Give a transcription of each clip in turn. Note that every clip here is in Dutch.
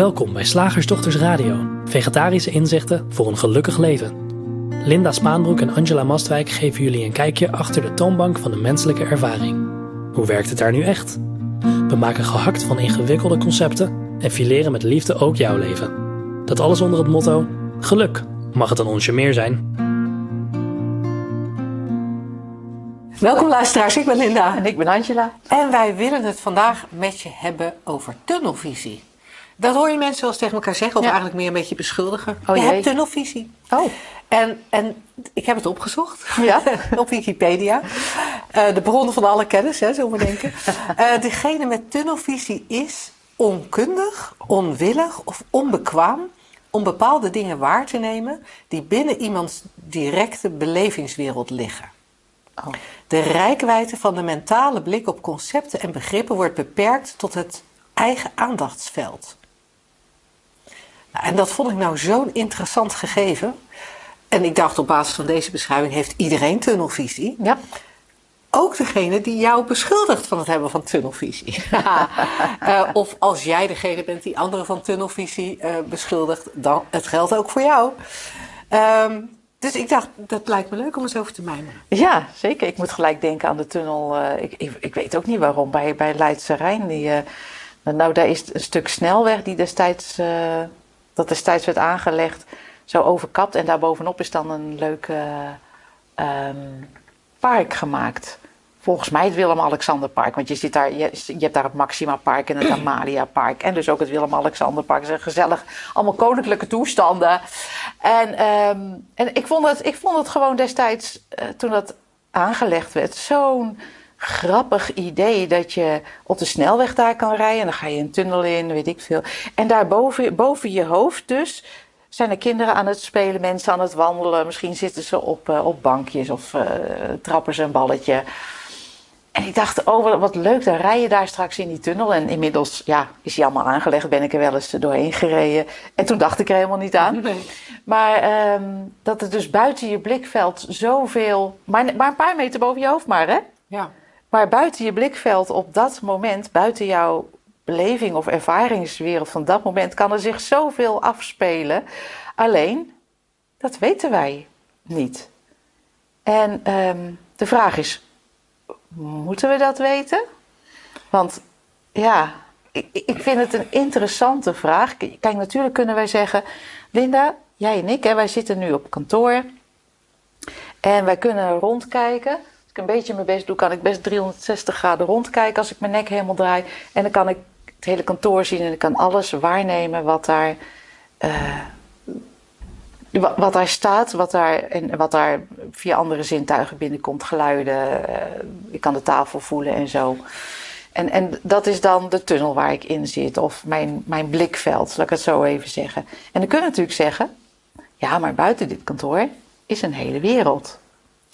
Welkom bij Slagersdochters Radio, vegetarische inzichten voor een gelukkig leven. Linda Spaanbroek en Angela Mastwijk geven jullie een kijkje achter de toonbank van de menselijke ervaring. Hoe werkt het daar nu echt? We maken gehakt van ingewikkelde concepten en fileren met liefde ook jouw leven. Dat alles onder het motto: geluk. Mag het een onsje meer zijn? Welkom luisteraars, ik ben Linda. En ik ben Angela. En wij willen het vandaag met je hebben over tunnelvisie. Dat hoor je mensen wel eens tegen elkaar zeggen, of Ja. eigenlijk meer een beetje beschuldigen. Oh, je jee. hebt tunnelvisie. Oh, En, en ik heb het opgezocht Ja. op Wikipedia. Eh, de bronnen van alle kennis, hè, zullen we denken. Eh, degene met tunnelvisie is onkundig, onwillig of onbekwaam om bepaalde dingen waar te nemen die binnen iemands directe belevingswereld liggen. oh. De rijkwijde van de mentale blik op concepten en begrippen wordt beperkt tot het eigen aandachtsveld. Nou, en dat vond ik nou zo'n interessant gegeven. En ik dacht op basis van deze beschrijving heeft iedereen tunnelvisie. ja. Ook degene die jou beschuldigt van het hebben van tunnelvisie. Eh, of als jij degene bent die anderen van tunnelvisie eh, beschuldigt, dan het geldt ook voor jou. Ehm, dus ik dacht, dat lijkt me leuk om eens over te mijmeren. Ja, zeker. Ik moet gelijk denken aan de tunnel. eh, ik, ik, ik weet ook niet waarom. Bij, bij Leidse Rijn. Die, nou, daar is een stuk snelweg die destijds, dat destijds werd aangelegd. Zo overkapt. En daarbovenop is dan een leuk eh, ehm, park gemaakt. Volgens mij het Willem-Alexanderpark. Want je, zit daar, je, je hebt daar het Maxima Park en het Amalia Park. En dus ook het Willem-Alexanderpark. Het is gezellig. Allemaal koninklijke toestanden. En, ehm, en ik, vond het, ik vond het gewoon destijds, eh, toen dat aangelegd werd, zo'n grappig idee dat je op de snelweg daar kan rijden. En dan ga je een tunnel in, weet ik veel. En daar boven, boven je hoofd dus zijn er kinderen aan het spelen, mensen aan het wandelen. Misschien zitten ze op, eh, op bankjes of eh, trappen ze een balletje. En ik dacht, oh wat, wat leuk, dan rij je daar straks in die tunnel. En inmiddels ja, is die allemaal aangelegd, ben ik er wel eens doorheen gereden. En toen dacht ik er helemaal niet aan. Nee. Maar ehm, dat het dus buiten je blikveld zoveel... Maar, maar een paar meter boven je hoofd maar, hè? Ja. Maar buiten je blikveld op dat moment, buiten jouw beleving of ervaringswereld van dat moment, kan er zich zoveel afspelen. Alleen, dat weten wij niet. En ehm, de vraag is, moeten we dat weten? Want ja, ik, ik vind het een interessante vraag. Kijk, natuurlijk kunnen wij zeggen, Linda, jij en ik, hè, wij zitten nu op kantoor. En wij kunnen rondkijken. Ik een beetje mijn best doe, kan ik best 360 graden rondkijken als ik mijn nek helemaal draai. En dan kan ik het hele kantoor zien en ik kan alles waarnemen wat daar, eh, wa- wat daar staat, wat daar, en wat daar via andere zintuigen binnenkomt, geluiden. eh, ik kan de tafel voelen en zo. En, en dat is dan de tunnel waar ik in zit, of mijn, mijn blikveld, laat ik het zo even zeggen. En dan kun je natuurlijk zeggen, ja, maar buiten dit kantoor is een hele wereld.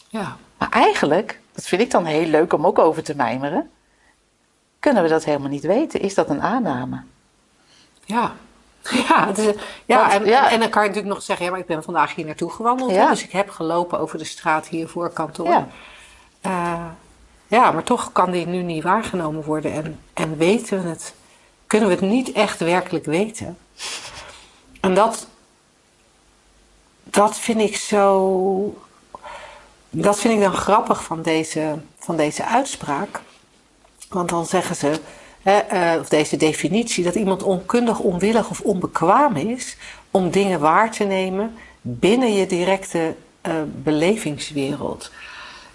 Ja. Maar eigenlijk, dat vind ik dan heel leuk om ook over te mijmeren, kunnen we dat helemaal niet weten. Is dat een aanname? Ja. Ja, is, ja, Want- en, ja. en dan kan je natuurlijk nog zeggen, ja, maar ik ben vandaag hier naartoe gewandeld. Ja. Dus ik heb gelopen over de straat hier voor kantoor. Ja. Eh, ja, maar toch kan die nu niet waargenomen worden. En, en weten we het, kunnen we het niet echt werkelijk weten. En dat, dat vind ik zo. Dat vind ik dan grappig van deze, van deze uitspraak. Want dan zeggen ze, hè, eh, of deze definitie, dat iemand onkundig, onwillig of onbekwaam is om dingen waar te nemen binnen je directe eh, belevingswereld.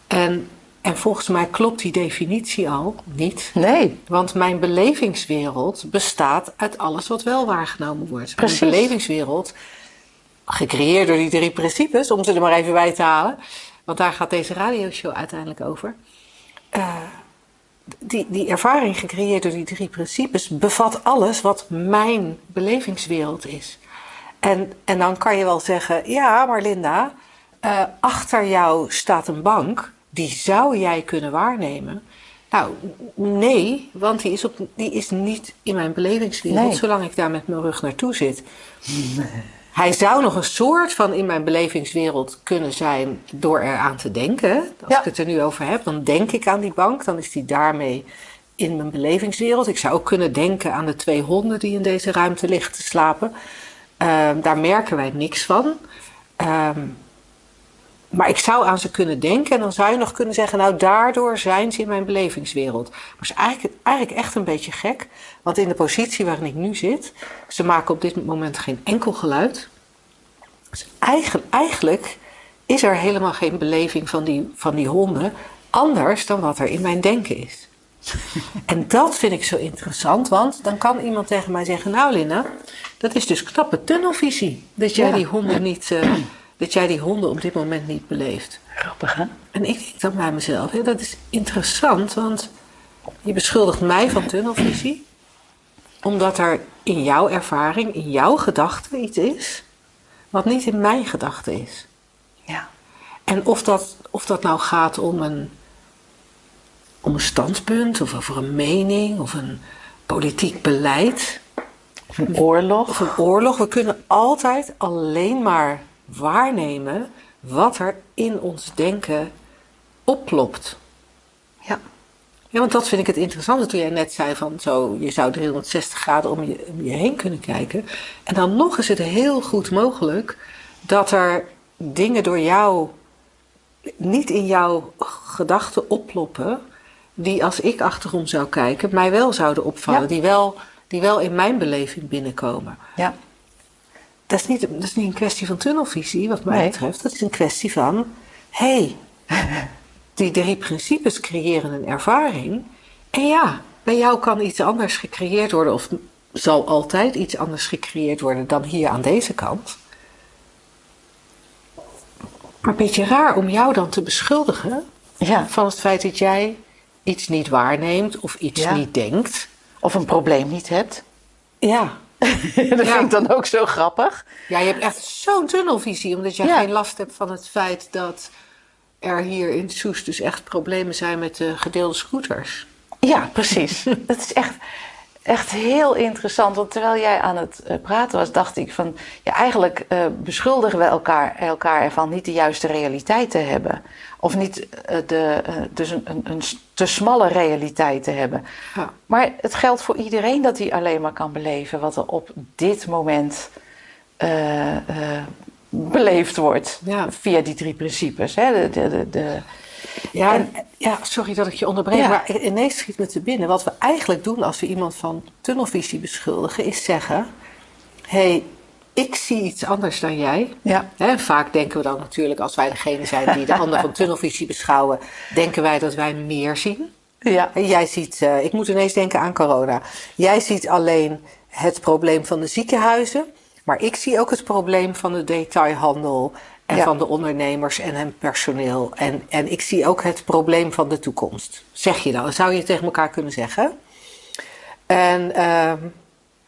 En, en volgens mij klopt die definitie al niet. Nee. Want mijn belevingswereld bestaat uit alles wat wel waargenomen wordt. Precies. Mijn belevingswereld, gecreëerd door die drie principes, om ze er maar even bij te halen. Want daar gaat deze radioshow uiteindelijk over. Eh, die, die ervaring gecreëerd door die drie principes bevat alles wat mijn belevingswereld is. En, en dan kan je wel zeggen, ja, maar Linda, eh, achter jou staat een bank, die zou jij kunnen waarnemen. Nou, nee, want die is, op, die is niet in mijn belevingswereld, Nee. zolang ik daar met mijn rug naartoe zit. Hij zou nog een soort van in mijn belevingswereld kunnen zijn door eraan te denken. Als Ja. ik het er nu over heb, dan denk ik aan die bank, dan is die daarmee in mijn belevingswereld. Ik zou ook kunnen denken aan de twee honden die in deze ruimte liggen te slapen. Ehm, daar merken wij niks van. Ehm, maar ik zou aan ze kunnen denken en dan zou je nog kunnen zeggen, nou daardoor zijn ze in mijn belevingswereld. Maar het is eigenlijk, eigenlijk echt een beetje gek, want in de positie waarin ik nu zit, ze maken op dit moment geen enkel geluid. Dus eigenlijk, eigenlijk is er helemaal geen beleving van die, van die honden anders dan wat er in mijn denken is. en dat vind ik zo interessant, want dan kan iemand tegen mij zeggen: Nou, Linda, dat is dus knappe tunnelvisie. Dat jij Ja. die honden niet. eh, dat jij die honden op dit moment niet beleeft. Grappig, hè? En ik denk dan bij mezelf: hè, dat is interessant, want je beschuldigt mij van tunnelvisie, omdat er in jouw ervaring, in jouw gedachten iets is, wat niet in mijn gedachten is. Ja. En of dat, of dat nou gaat om een, om een standpunt, of over een mening, of een politiek beleid, Of een oorlog. of een oorlog. We kunnen altijd alleen maar waarnemen wat er in ons denken oplopt. Ja. Ja, want dat vind ik het interessante toen jij net zei van zo, je zou 360 graden om je, om je heen kunnen kijken. En dan nog is het heel goed mogelijk dat er dingen door jou niet in jouw gedachten oploppen, die als ik achterom zou kijken, mij wel zouden opvallen, Ja. die, wel, die wel in mijn beleving binnenkomen. Ja. Dat is niet, dat is niet een kwestie van tunnelvisie, wat mij Nee. betreft. Dat is een kwestie van: hé, hey, die drie principes creëren een ervaring. En ja, bij jou kan iets anders gecreëerd worden, of zal altijd iets anders gecreëerd worden dan hier aan deze kant. Maar een beetje raar om jou dan te beschuldigen ja. van het feit dat jij iets niet waarneemt of iets Ja. niet denkt. Of een probleem niet hebt. Ja. dat Ja. vind ik dan ook zo grappig. Ja, je hebt echt zo'n tunnelvisie, omdat je Ja. geen last hebt van het feit dat er hier in Soes dus echt problemen zijn met de gedeelde scooters. Ja, precies. dat is echt, echt heel interessant. Want terwijl jij aan het eh, praten was, dacht ik van... Ja, eigenlijk eh, beschuldigen we elkaar, elkaar ervan niet de juiste realiteit te hebben. Of niet eh, de, eh, dus een, een, een te smalle realiteit te hebben. Ja. Maar het geldt voor iedereen dat hij alleen maar kan beleven... wat er op dit moment eh, beleefd wordt. Ja. Via die drie principes. Hè? De, de, de, Ja, en- ja, sorry dat ik je onderbreek, Ja. maar ineens schiet me te binnen. Wat we eigenlijk doen als we iemand van tunnelvisie beschuldigen, is zeggen: hé, hey, ik zie iets anders dan jij. Ja. Vaak denken we dan natuurlijk, als wij degene zijn die de ander van tunnelvisie beschouwen, denken wij dat wij meer zien. ja. En Jij ziet, eh, ik moet ineens denken aan corona. Jij ziet alleen het probleem van de ziekenhuizen, maar ik zie ook het probleem van de detailhandel en Ja. van de ondernemers en hun personeel. En, en ik zie ook het probleem van de toekomst. Zeg je dan, zou je tegen elkaar kunnen zeggen. En ehm,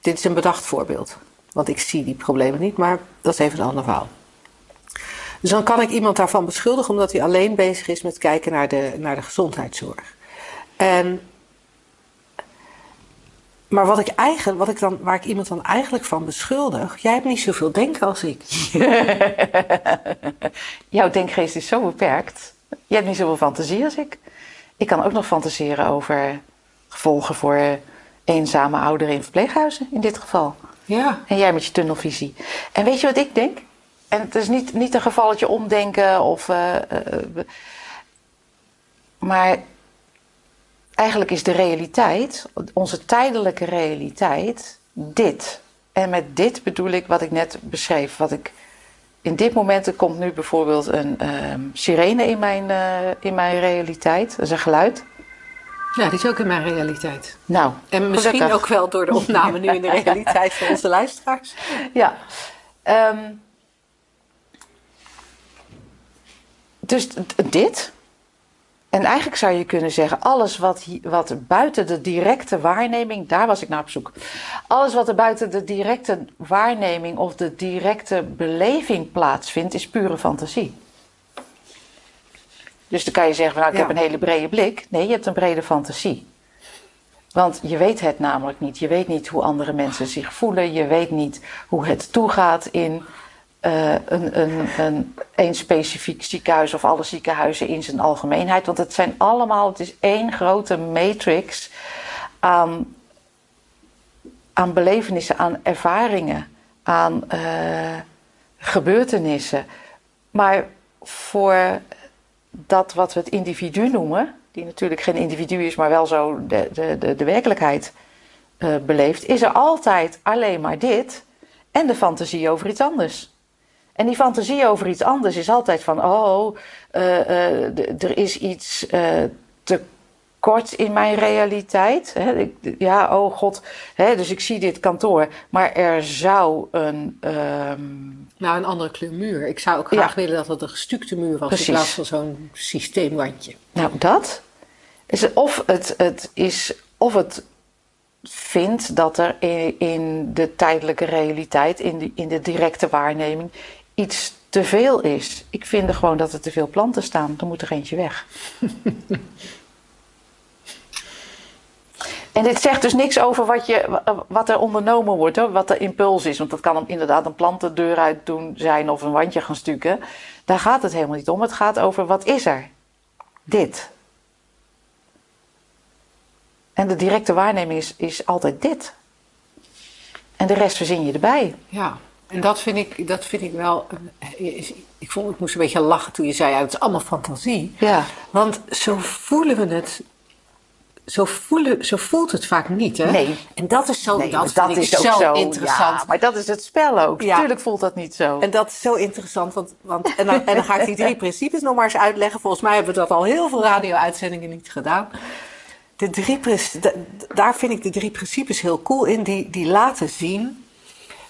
dit is een bedacht voorbeeld, want ik zie die problemen niet, maar dat is even een ander verhaal. Dus dan kan ik iemand daarvan beschuldigen omdat hij alleen bezig is met kijken naar de, naar de gezondheidszorg. En, maar wat ik eigenlijk, wat ik dan, waar ik iemand dan eigenlijk van beschuldig, jij hebt niet zoveel denken als ik. Jouw denkgeest is zo beperkt. Je hebt niet zoveel fantasie als ik. Ik kan ook nog fantaseren over gevolgen voor eenzame ouderen in verpleeghuizen, in dit geval. Ja. En jij met je tunnelvisie. En weet je wat ik denk? En het is niet, niet een gevalletje omdenken of. eh, eh, maar eigenlijk is de realiteit, onze tijdelijke realiteit, dit. En met dit bedoel ik wat ik net beschreef. Wat ik, in dit moment er komt nu bijvoorbeeld een ehm, sirene in mijn, eh, in mijn realiteit. Dat is een geluid. Ja, die is ook in mijn realiteit. Nou, En misschien gelukkig. ook wel door de opname nu in de realiteit van onze luisteraars. Ja. Ehm, dus dit. En eigenlijk zou je kunnen zeggen, alles wat, wat buiten de directe waarneming, daar was ik naar op zoek. Alles wat er buiten de directe waarneming of de directe beleving plaatsvindt, is pure fantasie. Dus dan kan je zeggen, van, nou, ik Ja. heb een hele brede blik. Nee, je hebt een brede fantasie. Want je weet het namelijk niet. Je weet niet hoe andere mensen zich voelen. Je weet niet hoe het toegaat in eh, een, een, een, een specifiek ziekenhuis of alle ziekenhuizen in zijn algemeenheid. Want het zijn allemaal, het is één grote matrix aan, aan belevenissen, aan ervaringen, aan uh, gebeurtenissen. Maar voor dat wat we het individu noemen, die natuurlijk geen individu is, maar wel zo de, de, de, werkelijkheid uh, beleeft, is er altijd alleen maar dit en de fantasie over iets anders. En die fantasie over iets anders is altijd van: oh, uh, uh, er is iets te kort in mijn realiteit. Hè? Ik, ja, oh god, hè? dus ik zie dit kantoor, maar er zou een. Um... Nou, een andere kleur muur. Ik zou ook graag ja. willen dat het een gestukte muur was Precies. in plaats van zo'n systeemwandje. Nou, dat. Is of het, het is. Of het vindt dat er in, in de tijdelijke realiteit, in de, in de directe waarneming, iets te veel is. Ik vind er gewoon dat er te veel planten staan. Er moet er eentje weg. en dit zegt dus niks over wat, je, wat er ondernomen wordt, hoor, wat de impuls is. Want dat kan inderdaad een plantendeur uit doen zijn of een wandje gaan stukken. Daar gaat het helemaal niet om. Het gaat over wat is er? Dit. En de directe waarneming is, is altijd dit. En de rest verzin je erbij. Ja. En dat vind ik, dat vind ik wel. Ik, vond, ik moest een beetje lachen toen je zei: ja, het is allemaal fantasie. Ja. Want zo voelen we het. Zo, voelen, zo voelt het vaak niet, hè? Nee. En dat is zo, nee, dat dat is ook zo, zo interessant. Ja, maar dat is het spel ook. Ja. Tuurlijk voelt dat niet zo. En dat is zo interessant. Want, want, en, dan, en dan ga ik die drie principes nog maar eens uitleggen. Volgens mij hebben we dat al heel veel radio-uitzendingen niet gedaan. De drie, daar vind ik de drie principes heel cool in. Die, die laten zien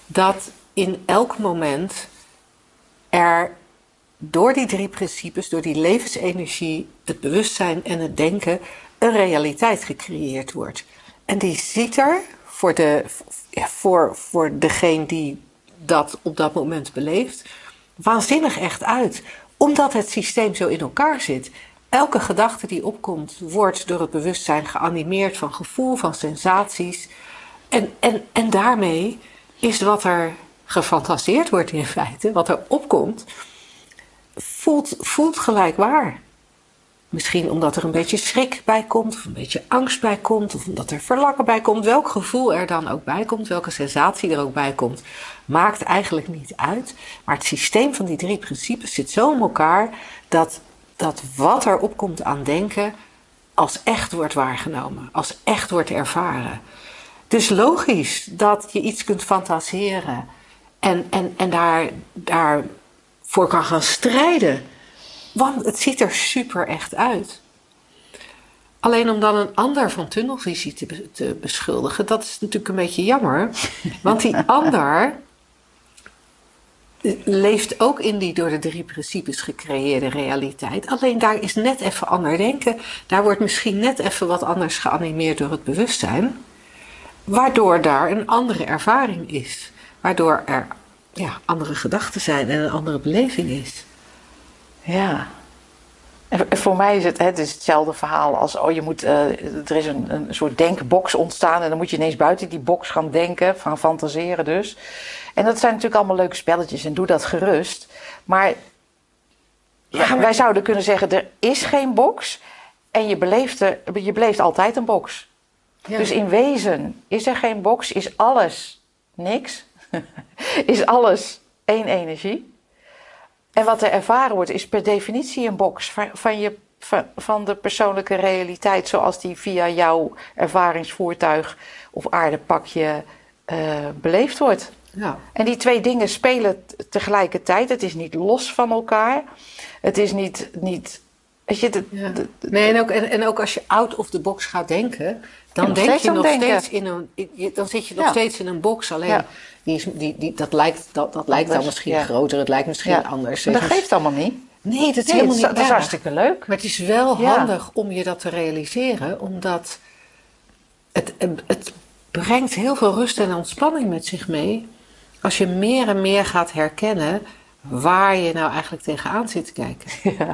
dat in elk moment er door die drie principes, door die levensenergie, het bewustzijn en het denken, een realiteit gecreëerd wordt. En die ziet er voor, de, voor, voor degene die dat op dat moment beleeft, waanzinnig echt uit. Omdat het systeem zo in elkaar zit. Elke gedachte die opkomt, wordt door het bewustzijn geanimeerd van gevoel, van sensaties. En, en, en daarmee is wat er gefantaseerd wordt in feite, wat er opkomt, voelt, voelt gelijk waar. Misschien omdat er een beetje schrik bij komt, of een beetje angst bij komt, of omdat er verlangen bij komt. Welk gevoel er dan ook bij komt, welke sensatie er ook bij komt, maakt eigenlijk niet uit. Maar het systeem van die drie principes zit zo in elkaar dat, dat wat er opkomt aan denken als echt wordt waargenomen, als echt wordt ervaren. Dus logisch dat je iets kunt fantaseren en, en, en daar, daarvoor kan gaan strijden. Want het ziet er super echt uit. Alleen om dan een ander van tunnelvisie te, te beschuldigen, dat is natuurlijk een beetje jammer. Want die ander leeft ook in die door de drie principes gecreëerde realiteit. Alleen daar is net even ander denken. Daar wordt misschien net even wat anders geanimeerd door het bewustzijn. Waardoor daar een andere ervaring is. Waardoor er ja, andere gedachten zijn en een andere beleving is. Ja. En voor mij is het, het is hetzelfde verhaal als, oh je moet, uh, er is een, een soort denkbox ontstaan en dan moet je ineens buiten die box gaan denken, gaan fantaseren dus. En dat zijn natuurlijk allemaal leuke spelletjes en doe dat gerust. Maar, ja, maar... wij zouden kunnen zeggen, er is geen box en je beleeft, er, je beleeft altijd een box. Ja. Dus in wezen is er geen box, is alles niks, is alles één energie. En wat er ervaren wordt, is per definitie een box van, van, je, van, van de persoonlijke realiteit, zoals die via jouw ervaringsvoertuig of aardepakje uh, beleefd wordt. Ja. En die twee dingen spelen tegelijkertijd. Het is niet los van elkaar. Het is niet. niet weet je, de, ja. de, de, nee, en ook, en, en ook als je out of the box gaat denken, dan nog denk je nog denken. steeds in een. Dan zit je nog Ja. steeds in een box. Alleen Ja. die is, die, die, dat lijkt, dat, dat lijkt dan misschien groter, het lijkt misschien anders. Maar dat is- geeft allemaal niet. Nee, dat is Nee, helemaal niet dat is hartstikke leuk. Maar het is wel handig om je dat te realiseren, omdat het, het brengt heel veel rust en ontspanning met zich mee. Als je meer en meer gaat herkennen waar je nou eigenlijk tegenaan zit te kijken. Ja.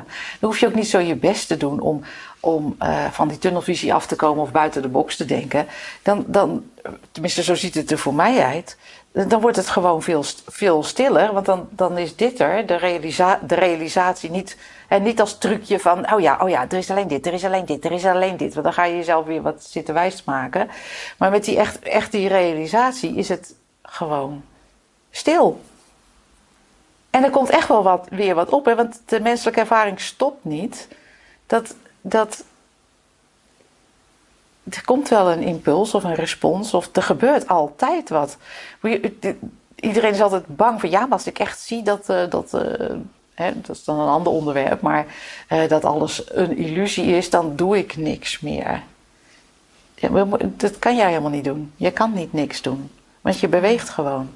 Dan hoef je ook niet zo je best te doen om, om eh, van die tunnelvisie af te komen of buiten de box te denken. Dan, dan, tenminste, zo ziet het er voor mij uit. dan wordt het gewoon veel, veel stiller. Want dan, dan is dit er, de, realisa de realisatie, niet, en niet als trucje van: oh ja, oh ja, er is alleen dit, er is alleen dit, er is alleen dit. Want dan ga je jezelf weer wat zitten wijs maken. Maar met die echt, echt die realisatie is het gewoon stil. En er komt echt wel wat, weer wat op, hè? want de menselijke ervaring stopt niet. Dat, dat, er komt wel een impuls of een respons, of er gebeurt altijd wat. Iedereen is altijd bang van ja, maar als ik echt zie dat, uh, dat, uh, hè, dat is dan een ander onderwerp, maar uh, dat alles een illusie is, dan doe ik niks meer. Ja, dat kan jij helemaal niet doen. Je kan niet niks doen, want je beweegt gewoon.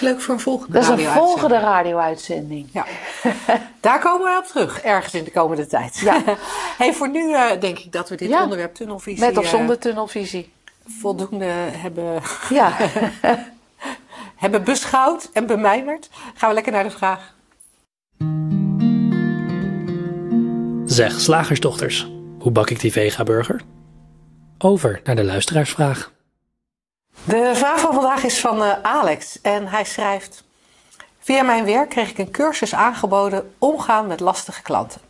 Leuk voor een volgende Dat is een volgende radio-uitzending. Ja. Daar komen we op terug, ergens in de komende tijd. Ja. hey, voor nu uh, denk ik dat we dit onderwerp tunnelvisie... Met of zonder tunnelvisie. Voldoende hebben, ja. hebben beschouwd en bemijmerd. Gaan we lekker naar de vraag. Zeg, slagersdochters, hoe bak ik die vega-burger? Over naar de luisteraarsvraag. De vraag van vandaag is van uh, Alex en hij schrijft: Via mijn werk kreeg ik een cursus aangeboden omgaan met lastige klanten.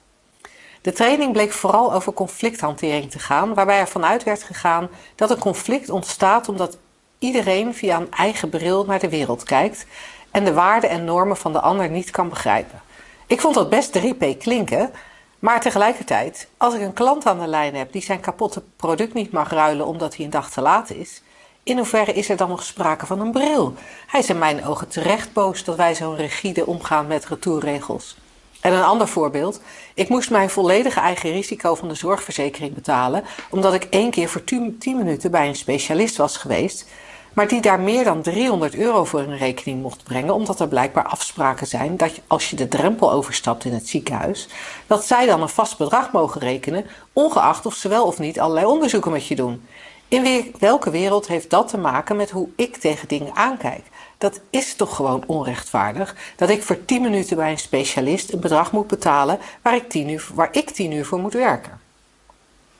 De training bleek vooral over conflicthantering te gaan, waarbij er vanuit werd gegaan dat een conflict ontstaat omdat iedereen via een eigen bril naar de wereld kijkt en de waarden en normen van de ander niet kan begrijpen. Ik vond dat best 3P klinken, maar tegelijkertijd, als ik een klant aan de lijn heb die zijn kapotte product niet mag ruilen omdat hij een dag te laat is, in hoeverre is er dan nog sprake van een bril? Hij is in mijn ogen terecht boos dat wij zo rigide omgaan met retourregels. En een ander voorbeeld. Ik moest mijn volledige eigen risico van de zorgverzekering betalen, omdat ik één keer voor 10 minuten bij een specialist was geweest, maar die daar meer dan 300 euro voor in rekening mocht brengen, omdat er blijkbaar afspraken zijn dat als je de drempel overstapt in het ziekenhuis, dat zij dan een vast bedrag mogen rekenen, ongeacht of ze wel of niet allerlei onderzoeken met je doen. In welke wereld heeft dat te maken met hoe ik tegen dingen aankijk? Dat is toch gewoon onrechtvaardig dat ik voor 10 minuten bij een specialist een bedrag moet betalen waar ik 10 uur, waar ik 10 uur voor moet werken.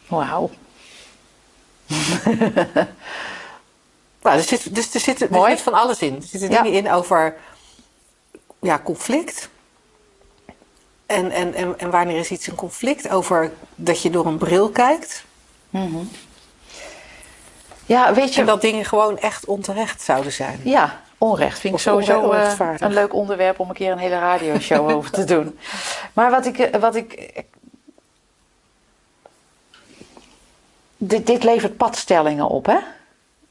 Wauw. nou, er zit, dus er zit, er zit van alles in. Er zitten dingen in over ja, conflict. En, en, en, en wanneer is iets een conflict? Over dat je door een bril kijkt. Mm ja, weet je... En dat dingen gewoon echt onterecht zouden zijn. Ja, onrecht. Vind ik sowieso uh, een leuk onderwerp om een keer een hele radioshow over te doen. Maar wat ik... Eh, wat ik dit, dit levert padstellingen op, hè?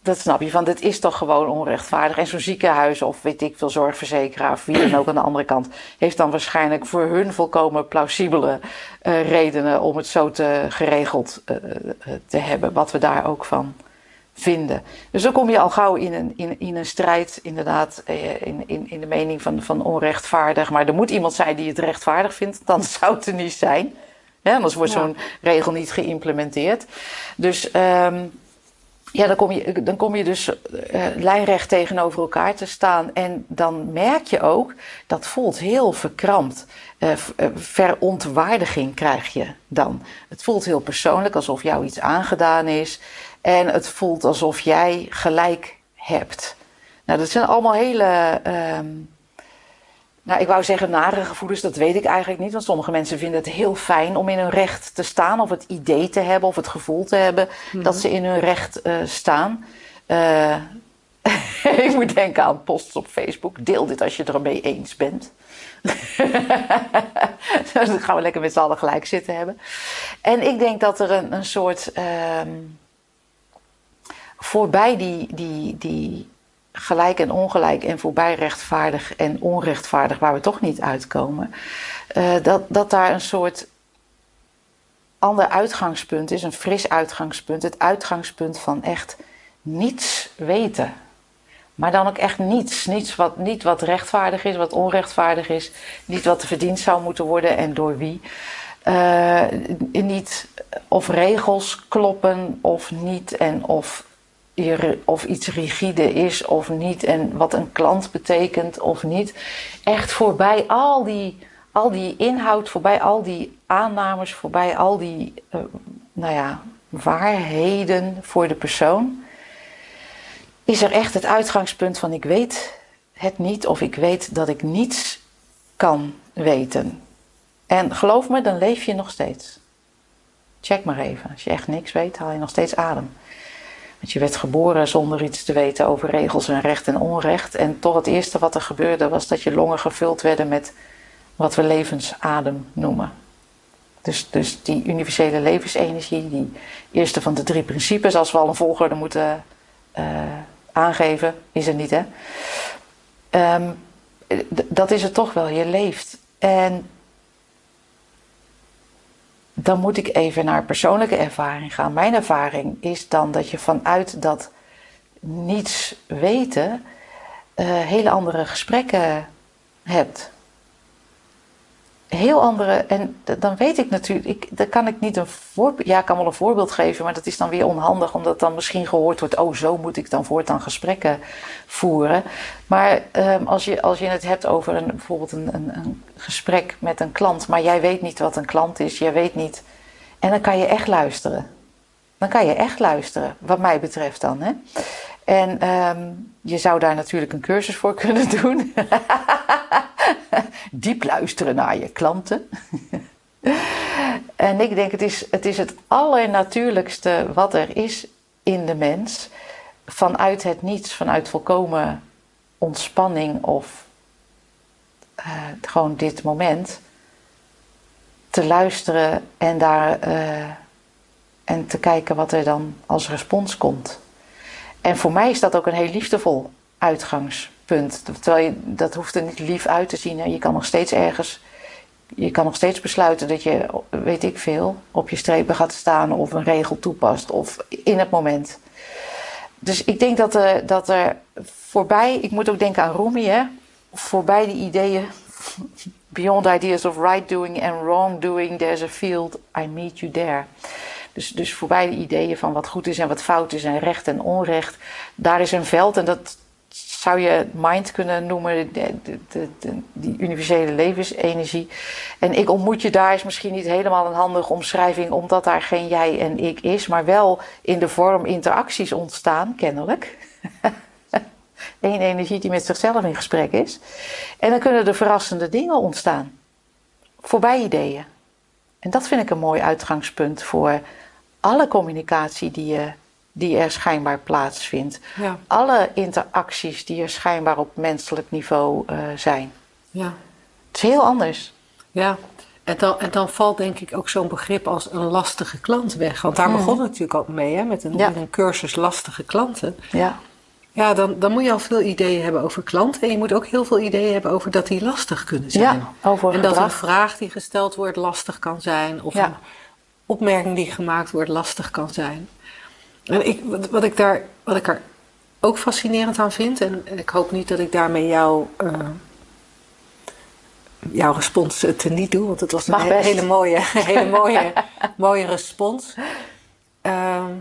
Dat snap je, van dit is toch gewoon onrechtvaardig. En zo'n ziekenhuis of weet ik veel zorgverzekeraar of wie dan ook aan de andere kant... heeft dan waarschijnlijk voor hun volkomen plausibele uh, redenen... om het zo te geregeld uh, te hebben, wat we daar ook van vinden. Dus dan kom je al gauw in een, in, in een strijd, inderdaad, eh, in, in, in de mening van, van onrechtvaardig. Maar er moet iemand zijn die het rechtvaardig vindt, dan zou het er niet zijn. Ja, anders wordt zo'n regel niet geïmplementeerd. Dus um, ja, dan kom je, dan kom je dus uh, lijnrecht tegenover elkaar te staan. En dan merk je ook, dat voelt heel verkrampt. Uh, verontwaardiging krijg je dan. Het voelt heel persoonlijk, alsof jou iets aangedaan is. En het voelt alsof jij gelijk hebt. Nou, dat zijn allemaal hele. Um, nou, ik wou zeggen nare gevoelens, dat weet ik eigenlijk niet. Want sommige mensen vinden het heel fijn om in hun recht te staan, of het idee te hebben, of het gevoel te hebben dat ze in hun recht uh, staan. Uh, ik moet denken aan posts op Facebook. Deel dit als je het ermee eens bent. dan gaan we lekker met z'n allen gelijk zitten hebben. En ik denk dat er een, een soort. Um, voorbij die, die, die gelijk en ongelijk en voorbij rechtvaardig en onrechtvaardig, waar we toch niet uitkomen, uh, dat, dat daar een soort ander uitgangspunt is, een fris uitgangspunt, het uitgangspunt van echt niets weten. Maar dan ook echt niets. niets wat, niet wat rechtvaardig is, wat onrechtvaardig is. Niet wat verdiend zou moeten worden en door wie. Uh, niet of regels kloppen of niet en of of iets rigide is of niet en wat een klant betekent of niet. Echt voorbij al die, al die inhoud, voorbij al die aannames, voorbij al die uh, nou ja, waarheden voor de persoon. is er echt het uitgangspunt van ik weet het niet of ik weet dat ik niets kan weten. En geloof me, dan leef je nog steeds. Check maar even. Als je echt niks weet, haal je nog steeds adem. Want je werd geboren zonder iets te weten over regels en recht en onrecht. En toch het eerste wat er gebeurde was dat je longen gevuld werden met wat we levensadem noemen. Dus, dus die universele levensenergie, die eerste van de drie principes, als we al een volgorde moeten uh, aangeven, is er niet hè. Um, dat is het toch wel, je leeft. En dan moet ik even naar persoonlijke ervaring gaan. Mijn ervaring is dan dat je vanuit dat niets weten uh, hele andere gesprekken hebt heel andere. En dan weet ik natuurlijk, ik, dan kan ik niet een voorbeeld. Ja, ik kan wel een voorbeeld geven, maar dat is dan weer onhandig, omdat dan misschien gehoord wordt: oh, zo moet ik dan voortaan gesprekken voeren. Maar um, als, je, als je het hebt over een, bijvoorbeeld een, een, een, gesprek met een klant, maar jij weet niet wat een klant is, jij weet niet. En dan kan je echt luisteren. Dan kan je echt luisteren, wat mij betreft dan. Hè? En um, je zou daar natuurlijk een cursus voor kunnen doen. Diep luisteren naar je klanten. en ik denk, het is, het is het allernatuurlijkste wat er is in de mens. Vanuit het niets, vanuit volkomen ontspanning of uh, gewoon dit moment. Te luisteren en daar uh, en te kijken wat er dan als respons komt. En voor mij is dat ook een heel liefdevol uitgangspunt. Terwijl je, dat hoeft er niet lief uit te zien. Je kan nog steeds ergens, je kan nog steeds besluiten dat je, weet ik veel, op je strepen gaat staan of een regel toepast of in het moment. Dus ik denk dat er, dat er voorbij, ik moet ook denken aan Rumi, hè, voorbij die ideeën, beyond ideas of right doing and wrong doing, there's a field, I meet you there. Dus, dus voorbij de ideeën van wat goed is en wat fout is en recht en onrecht. Daar is een veld en dat zou je mind kunnen noemen, de, de, de, die universele levensenergie. En ik ontmoet je daar is misschien niet helemaal een handige omschrijving, omdat daar geen jij en ik is, maar wel in de vorm interacties ontstaan, kennelijk. Eén energie die met zichzelf in gesprek is. En dan kunnen er verrassende dingen ontstaan. Voorbij ideeën. En dat vind ik een mooi uitgangspunt voor alle communicatie die, je, die er schijnbaar plaatsvindt. Ja. Alle interacties die er schijnbaar op menselijk niveau uh, zijn. Ja. Het is heel anders. Ja, en dan, en dan valt denk ik ook zo'n begrip als een lastige klant weg. Want daar mm. begon het natuurlijk ook mee, hè? Met, een, met een cursus lastige klanten. Ja. Ja, dan, dan moet je al veel ideeën hebben over klanten. En je moet ook heel veel ideeën hebben over dat die lastig kunnen zijn. Ja, over en dat een vraag die gesteld wordt lastig kan zijn. Of een opmerking die gemaakt wordt lastig kan zijn. En ik, wat, ik daar, wat ik er ook fascinerend aan vind, en ik hoop niet dat ik daarmee jou, uh, jouw respons te niet doe, want het was een hele, mooie, hele mooie, mooie respons. Ehm,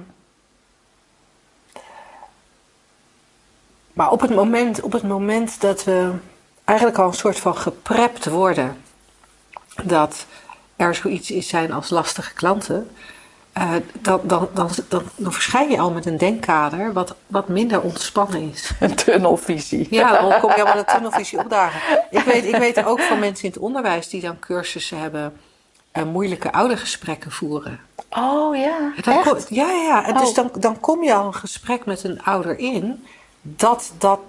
maar op het, moment, op het moment dat we eigenlijk al een soort van geprept worden dat er zoiets is zijn als lastige klanten, uh, dan, dan, dan, dan, dan, verschijn je al met een denkkader wat, wat minder ontspannen is. Een tunnelvisie. Ja, dan kom je al met een tunnelvisie opdagen. Ik weet, ik weet ook van mensen in het onderwijs die dan cursussen hebben en moeilijke oudergesprekken voeren. Oh ja, echt? ja, ja. En dus oh. dan, dan kom je al een gesprek met een ouder in dat, dat,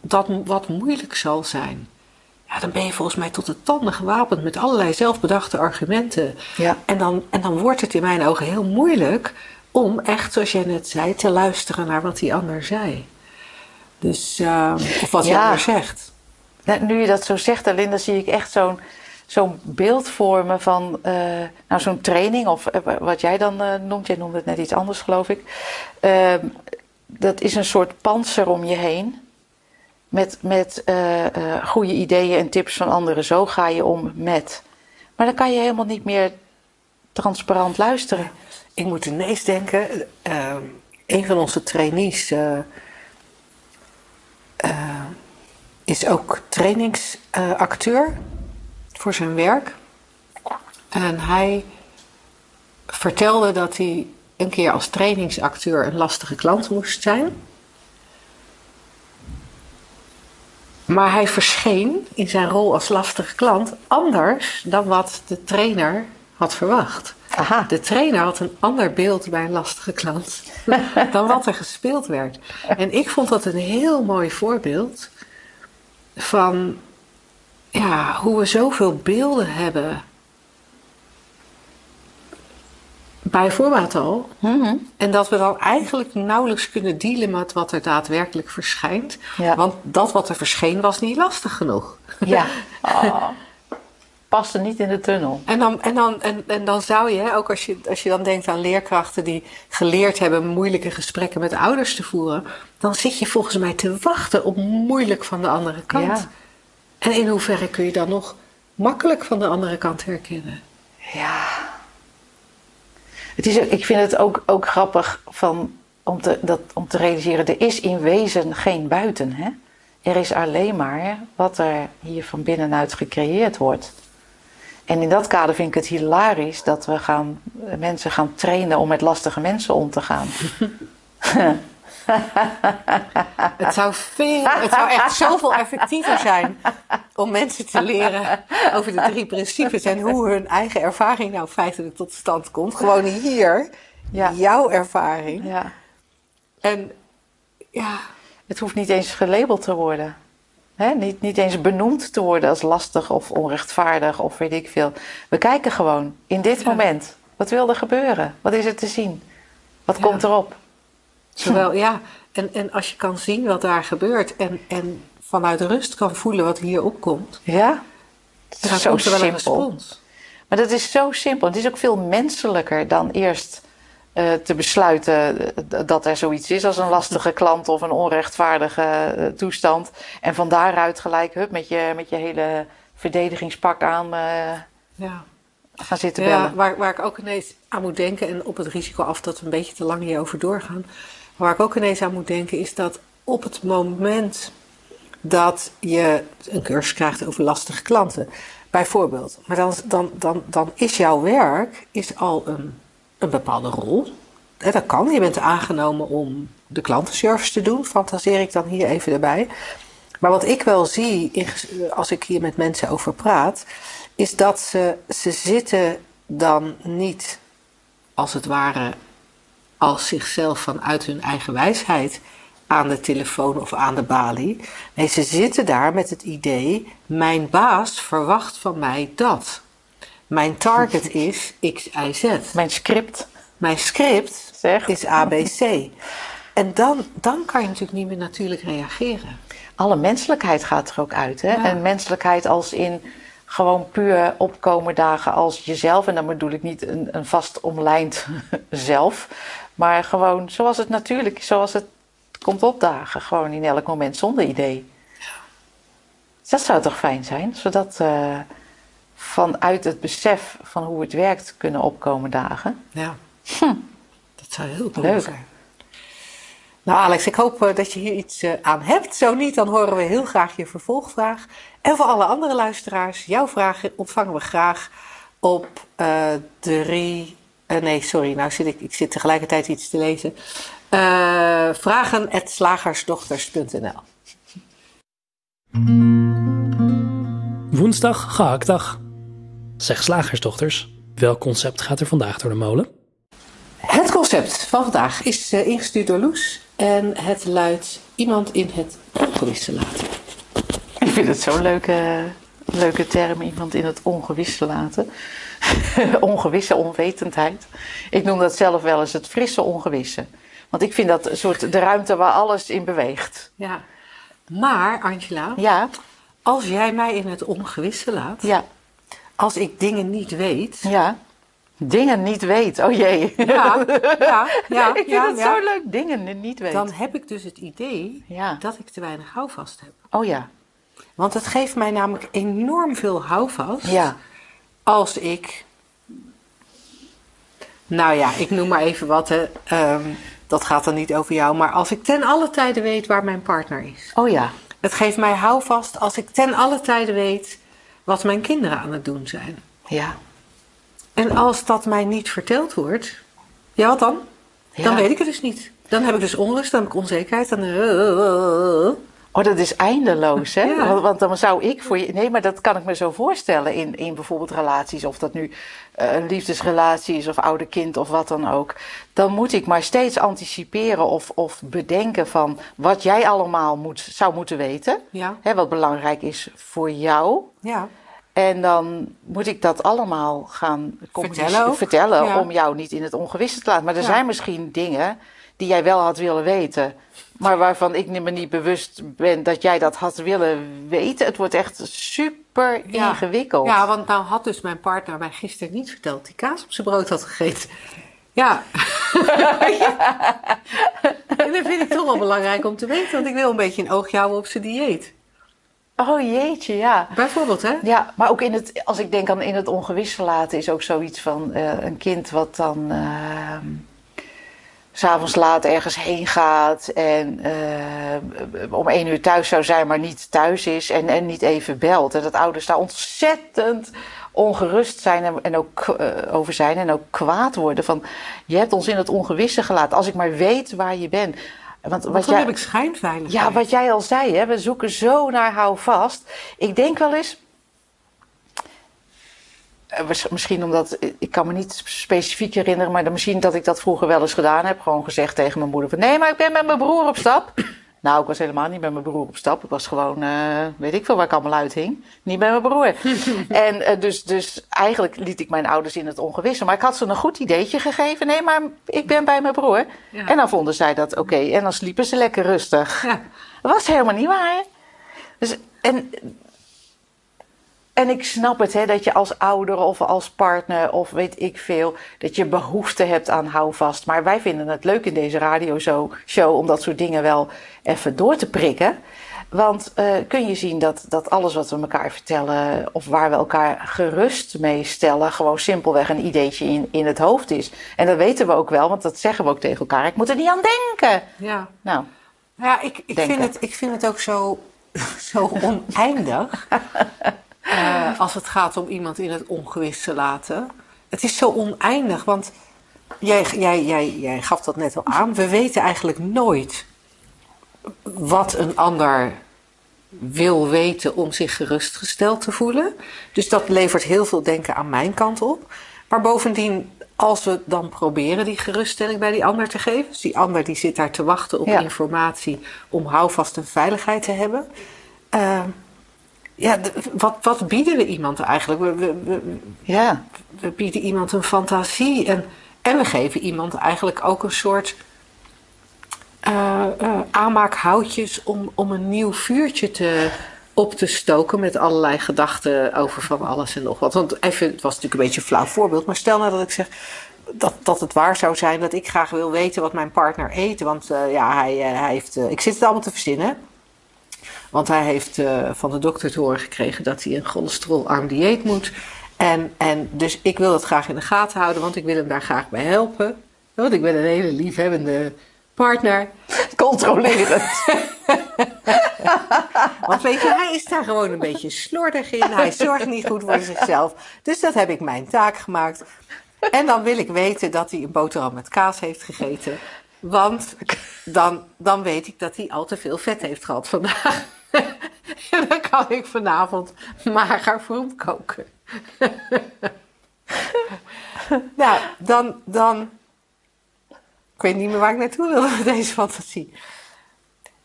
dat wat moeilijk zal zijn ja, dan ben je volgens mij tot de tanden gewapend met allerlei zelfbedachte argumenten. Ja. En, dan, en dan wordt het in mijn ogen heel moeilijk om echt, zoals jij net zei, te luisteren naar wat die ander zei. Dus, uh, of wat die ander zegt. Nu je dat zo zegt, Linda, zie ik echt zo'n zo'n beeld vormen van uh, nou, zo'n training, of uh, wat jij dan uh, noemt, jij noemde het net iets anders, geloof ik. Ehm, dat is een soort panzer om je heen met, met uh, uh, goede ideeën en tips van anderen. Zo ga je om met. Maar dan kan je helemaal niet meer transparant luisteren. Ik moet ineens denken, uh, een van onze trainees is ook trainingsacteur voor zijn werk. En hij vertelde dat hij een keer als trainingsacteur een lastige klant moest zijn. Maar hij verscheen in zijn rol als lastige klant anders dan wat de trainer had verwacht. Aha. De trainer had een ander beeld bij een lastige klant dan wat er gespeeld werd. En ik vond dat een heel mooi voorbeeld van ja, hoe we zoveel beelden hebben. Bij voorbaat al. Mhm. En dat we dan eigenlijk nauwelijks kunnen dealen met wat er daadwerkelijk verschijnt. Ja. Want dat wat er verscheen was niet lastig genoeg. Ja. Oh. Paste niet in de tunnel. En dan, en dan, en, en dan zou je, ook als je, als je dan denkt aan leerkrachten die geleerd hebben moeilijke gesprekken met ouders te voeren, dan zit je volgens mij te wachten op moeilijk van de andere kant. Ja. En in hoeverre kun je dan nog makkelijk van de andere kant herkennen? Ja. Het is, ik vind het ook, ook grappig van, om, te, dat, om te realiseren, er is in wezen geen buiten. Hè? Er is alleen maar wat er hier van binnenuit gecreëerd wordt. En in dat kader vind ik het hilarisch dat we gaan, mensen gaan trainen om met lastige mensen om te gaan. Het zou, veel, het zou echt zoveel effectiever zijn om mensen te leren over de drie principes en hoe hun eigen ervaring nou feitelijk tot stand komt. Gewoon hier, Ja. jouw ervaring. Ja. En ja, Het hoeft niet eens gelabeld te worden. Hè? Niet, niet eens benoemd te worden als lastig of onrechtvaardig of weet ik veel. We kijken gewoon in dit Ja. moment. Wat wil er gebeuren? Wat is er te zien? Wat Ja. komt erop? Zowel, ja, en, en als je kan zien wat daar gebeurt en, en vanuit rust kan voelen wat hier opkomt, Ja? Dan is zo komt er wel een simpel. respons. Maar dat is zo simpel. Het is ook veel menselijker dan eerst eh, te besluiten eh, dat er zoiets is als een lastige klant of een onrechtvaardige eh, toestand. En van daaruit gelijk hup, met, je, met je hele verdedigingspak aan Ja. gaan zitten Ja, bellen. waar, waar ik ook ineens aan moet denken, en op het risico af dat we een beetje te lang hierover doorgaan, waar ik ook ineens aan moet denken is dat op het moment dat je een cursus krijgt over lastige klanten, bijvoorbeeld, maar dan, dan, dan, dan is jouw werk is al een, een bepaalde rol. Dat kan, je bent aangenomen om de klantenservice te doen, fantaseer ik dan hier even erbij. Maar wat ik wel zie als ik hier met mensen over praat, is dat ze, ze zitten dan niet als het ware als zichzelf vanuit hun eigen wijsheid aan de telefoon of aan de balie. Nee, ze zitten daar met het idee: mijn baas verwacht van mij dat. Mijn target is X, Y, Z. Mijn script, Mijn script zeg. is ABC. En dan, dan kan je natuurlijk niet meer natuurlijk reageren. Alle menselijkheid gaat er ook uit. Hè? Ja. En menselijkheid als in gewoon puur opkomen dagen als jezelf. En dan bedoel ik niet een, een vast omlijnd zelf. Maar gewoon zoals het natuurlijk, zoals het komt opdagen. Gewoon in elk moment zonder idee. Dat zou toch fijn zijn, zodat uh, vanuit het besef van hoe het werkt kunnen opkomen dagen. Ja, hm. dat zou heel cool leuk zijn. Nou, Alex, ik hoop eh, dat je hier iets eh, aan hebt. Zo niet, dan horen we heel graag je vervolgvraag. En voor alle andere luisteraars, jouw vragen ontvangen we graag op 3 eh, nee, sorry, nou zit ik, ik zit tegelijkertijd iets te lezen. Uh, vragen slagersdochters.nl Woensdag gehaktdag. Zeg slagersdochters, welk concept gaat er vandaag door de molen? Het concept van vandaag is eh, ingestuurd door Loes en het luidt iemand in het ongewisse laten. Ik vind het zo'n leuke, leuke term, iemand in het ongewisse laten. ongewisse onwetendheid. Ik noem dat zelf wel eens het frisse ongewisse. Want ik vind dat een soort de ruimte waar alles in beweegt. Ja. Maar, Angela, Ja, als jij mij in het ongewisse laat, ja, als ik dingen niet weet. ja. Dingen niet weet. Oh jee. Ja, ja, ja, ik vind ja, het ja. zo leuk. Dingen niet weet. Dan heb ik dus het idee Ja. dat ik te weinig houvast heb. Oh ja. Want het geeft mij namelijk enorm veel houvast Ja. Als ik. Nou ja, ik noem maar even wat. Hè. Ehm, dat gaat dan niet over jou. Maar als ik ten alle tijde weet waar mijn partner is. Oh ja. Het geeft mij houvast als ik ten alle tijde weet wat mijn kinderen aan het doen zijn. Ja. En als dat mij niet verteld wordt, ja wat dan? Dan weet ik het dus niet. Dan heb ik dus onrust, dan heb ik onzekerheid. Dan, eh, Oh, dat is eindeloos, hè? Ja. Want, want dan zou ik voor je. Nee, maar dat kan ik me zo voorstellen in, in bijvoorbeeld relaties, of dat nu eh, een liefdesrelatie is of oude kind of wat dan ook. Dan moet ik maar steeds anticiperen of, of bedenken van wat jij allemaal moet, zou moeten weten. Ja. Hè, wat belangrijk is voor jou. Ja. En dan moet ik dat allemaal gaan Vertellen vertellen Ja. om jou niet in het ongewisse te laten. Maar er zijn misschien dingen die jij wel had willen weten, maar waarvan ik me niet bewust ben dat jij dat had willen weten. Het wordt echt super Ja. ingewikkeld. Ja, want nou had dus mijn partner mij gisteren niet verteld dat hij kaas op zijn brood had gegeten. Ja. en dat vind ik toch wel belangrijk om te weten, want ik wil een beetje een oogje houden op zijn dieet. Oh jeetje, ja. Bijvoorbeeld, hè? Ja, maar ook in het, als ik denk aan in het ongewisse laten, is ook zoiets van eh, een kind wat dan eh, s'avonds laat ergens heen gaat en eh, om één uur thuis zou zijn, maar niet thuis is en, en niet even belt. En dat ouders daar ontzettend ongerust zijn en, en ook eh, over zijn en ook kwaad worden van je hebt ons in het ongewisse gelaten. Als ik maar weet waar je bent. Want wat jij, heb ik schijnveiligheid. ja, wat jij al zei, hè, we zoeken zo naar houvast. Ik denk wel eens. Eh, Misschien omdat, ik kan me niet specifiek herinneren, maar misschien dat ik dat vroeger wel eens gedaan heb. Gewoon gezegd tegen mijn moeder van nee, maar ik ben met mijn broer op stap. Nou, ik was helemaal niet met mijn broer op stap. Ik was gewoon, eh, weet ik veel waar ik allemaal uithing. Niet met mijn broer. en eh, dus, dus eigenlijk liet ik mijn ouders in het ongewisse. Maar ik had ze een goed ideetje gegeven. Nee, maar ik ben bij mijn broer. Ja. En dan vonden zij dat oké. En dan sliepen ze lekker rustig. Ja. Dat was helemaal niet waar. Dus, en, en ik snap het, hè, dat je als ouder of als partner of weet ik veel, dat je behoefte hebt aan houvast. Maar wij vinden het leuk in deze radioshow show om dat soort dingen wel even door te prikken. Want eh, kun je zien dat, dat alles wat we elkaar vertellen, of waar we elkaar gerust mee stellen, gewoon simpelweg een ideetje in, in het hoofd is. En dat weten we ook wel, want dat zeggen we ook tegen elkaar. Ik moet er niet aan denken. Ja. Nou, Ja, ik, ik, Denken. vind het, ik vind het ook zo, zo oneindig. eh, als het gaat om iemand in het ongewis te laten. Het is zo oneindig, want jij, jij, jij, jij gaf dat net al aan. We weten eigenlijk nooit wat een ander wil weten om zich gerustgesteld te voelen. Dus dat levert heel veel denken aan mijn kant op. Maar bovendien, als we dan proberen die geruststelling bij die ander te geven, dus die ander die zit daar te wachten op Ja. informatie om houvast en veiligheid te hebben. eh, ja, de- wat, wat bieden we iemand eigenlijk? We, we, we, ja. we bieden iemand een fantasie en, en we geven iemand eigenlijk ook een soort eh, aanmaakhoutjes om, om een nieuw vuurtje te, op te stoken met allerlei gedachten over van alles en nog wat. Want even, het was natuurlijk een beetje een flauw voorbeeld, maar stel nou dat ik zeg dat, dat het waar zou zijn dat ik graag wil weten wat mijn partner eet. Want eh, ja, hij, hij heeft, ik zit het allemaal te verzinnen. Want hij heeft eh, van de dokter te horen gekregen dat hij een cholesterol-arm dieet moet. En, en dus ik wil dat graag in de gaten houden, want ik wil hem daar graag bij helpen. Want ik ben een hele liefhebbende partner. Controlerend. Want weet je, hij is daar gewoon een beetje slordig in. Hij zorgt niet goed voor zichzelf. Dus dat heb ik mijn taak gemaakt. En dan wil ik weten dat hij een boterham met kaas heeft gegeten. Want dan, dan weet ik dat hij al te veel vet heeft gehad vandaag. En dan kan ik vanavond mager hem koken. Nou, dan, dan. Ik weet niet meer waar ik naartoe wilde met deze fantasie.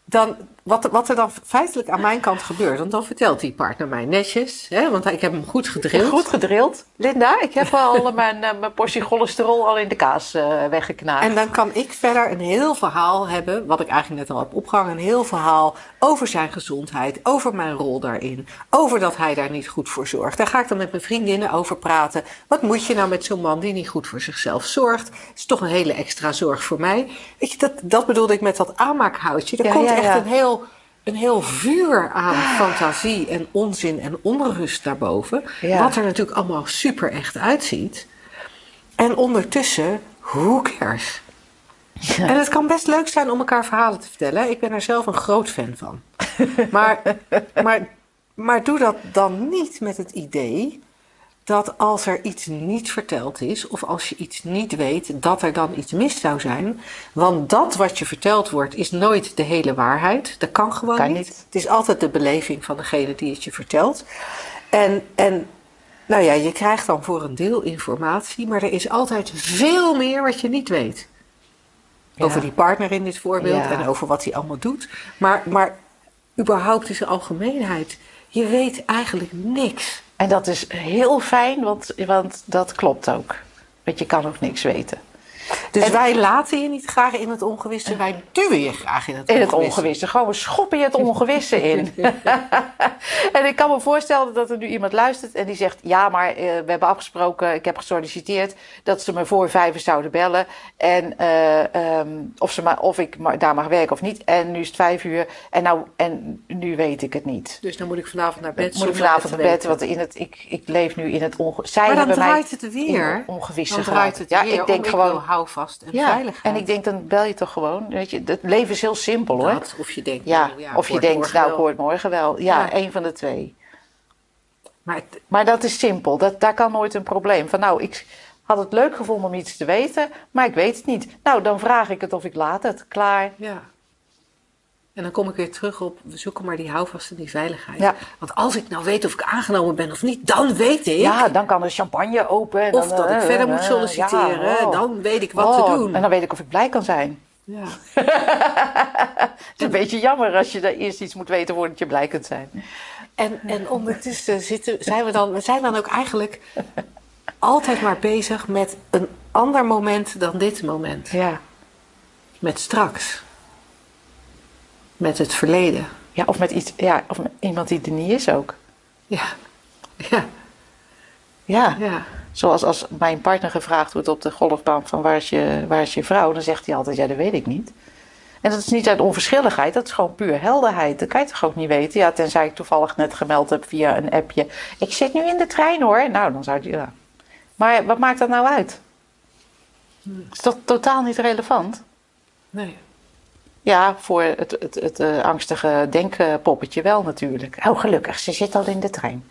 Dan, wat, wat er dan feitelijk aan mijn kant gebeurt, want dan vertelt die partner mij netjes, hè, want ik heb hem goed gedrild. Goed gedrild. Linda, ik heb al mijn, eh, mijn portie cholesterol al in de kaas eh weggeknaagd. En dan kan ik verder een heel verhaal hebben, wat ik eigenlijk net al heb opgehangen, een heel verhaal over zijn gezondheid, over mijn rol daarin, over dat hij daar niet goed voor zorgt. Daar ga ik dan met mijn vriendinnen over praten. Wat moet je nou met zo'n man die niet goed voor zichzelf zorgt? Is toch een hele extra zorg voor mij. Weet je, dat, dat bedoelde ik met dat aanmaakhoutje. Er Ja, komt ja, echt een heel, een heel vuur aan fantasie en onzin en onrust daarboven. Ja. Wat er natuurlijk allemaal super echt uitziet. En ondertussen, who cares? En het kan best leuk zijn om elkaar verhalen te vertellen. Ik ben er zelf een groot fan van. Maar, maar, maar doe dat dan niet met het idee dat als er iets niet verteld is, of als je iets niet weet, dat er dan iets mis zou zijn. Want dat wat je verteld wordt, is nooit de hele waarheid. Dat kan gewoon Kan niet. niet. Het is altijd de beleving van degene die het je vertelt. En, en nou ja, je krijgt dan voor een deel informatie, maar er is altijd veel meer wat je niet weet. Ja. Over die partner in dit voorbeeld Ja. en over wat hij allemaal doet. Maar, maar überhaupt in zijn algemeenheid, je weet eigenlijk niks. En dat is heel fijn, want, want dat klopt ook. Want je kan ook niks weten. Dus En- wij laten je niet graag in het ongewisse, wij duwen je graag in het In ongewisse. het ongewisse. Gewoon we schoppen je het ongewisse in. en ik kan me voorstellen dat er nu iemand luistert en die zegt: Ja, maar eh, we hebben afgesproken, ik heb gesolliciteerd dat ze me voor vijf uur zouden bellen. En eh, ehm, of, ze maar, of ik daar mag werken of niet. En nu is het vijf uur en, nou, en nu weet ik het niet. Dus dan moet ik vanavond naar bed. Moet ik vanavond naar bed, want in het, ik, ik leef nu in het ongewisse. Maar dan draait het in weer. ongewisse Dan draait het weer Ja, ik denk om, gewoon. wil en ja, veiligheid. en ik denk, dan bel je toch gewoon. Weet je, het leven is heel simpel hoor. Of je denkt, Ja, nou ja, of je denkt, nou, ik hoor het morgen wel. Ja, Ja. één van de twee. Maar het- Maar dat is simpel. Dat, daar kan nooit een probleem. Van nou, ik had het leuk gevonden om iets te weten, maar ik weet het niet. Nou, dan vraag ik het of ik laat het. Klaar. Ja. En dan kom ik weer terug op, we zoeken maar die houvast en die veiligheid. Ja. Want als ik nou weet of ik aangenomen ben of niet, dan weet ik. Ja, dan kan de champagne open. en of dat ik eh, verder moet eh, solliciteren. ja, oh. Dan weet ik wat Oh, te doen. En dan weet ik of ik blij kan zijn. Ja. Het is een beetje jammer als je daar eerst iets moet weten voordat je blij kunt zijn. En, en ondertussen zitten, zijn we dan, we zijn dan ook eigenlijk altijd maar bezig met een ander moment dan dit moment. Ja. Met straks. Met het verleden. Ja, of met iets, ja, of met iemand die er niet is ook. Ja. Ja. Ja. Ja. Zoals als mijn partner gevraagd wordt op de golfbaan van waar is, je, waar is je vrouw, dan zegt hij altijd, ja, dat weet ik niet. En dat is niet uit onverschilligheid, dat is gewoon puur helderheid. Dat kan je toch ook niet weten? Ja, tenzij ik toevallig net gemeld heb via een appje. Ik zit nu in de trein hoor. Nou, dan zou je. Ja. Maar wat maakt dat nou uit? Is dat totaal niet relevant? Nee. Ja, voor het, het, het eh, angstige denkpoppetje wel natuurlijk. Oh, gelukkig, ze zit al in de trein.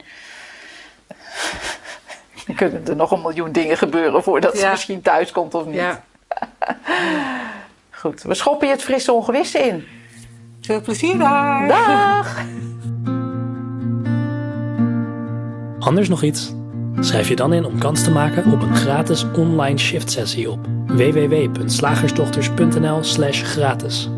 Dan kunnen er nog een miljoen dingen gebeuren voordat ze misschien thuis komt of niet. Ja. Goed, we schoppen je het frisse ongewisse in. Veel plezier daar. Dag! Anders nog iets? Schrijf je dan in om kans te maken op een gratis online shift sessie op www.slagersdochters.nl/gratis.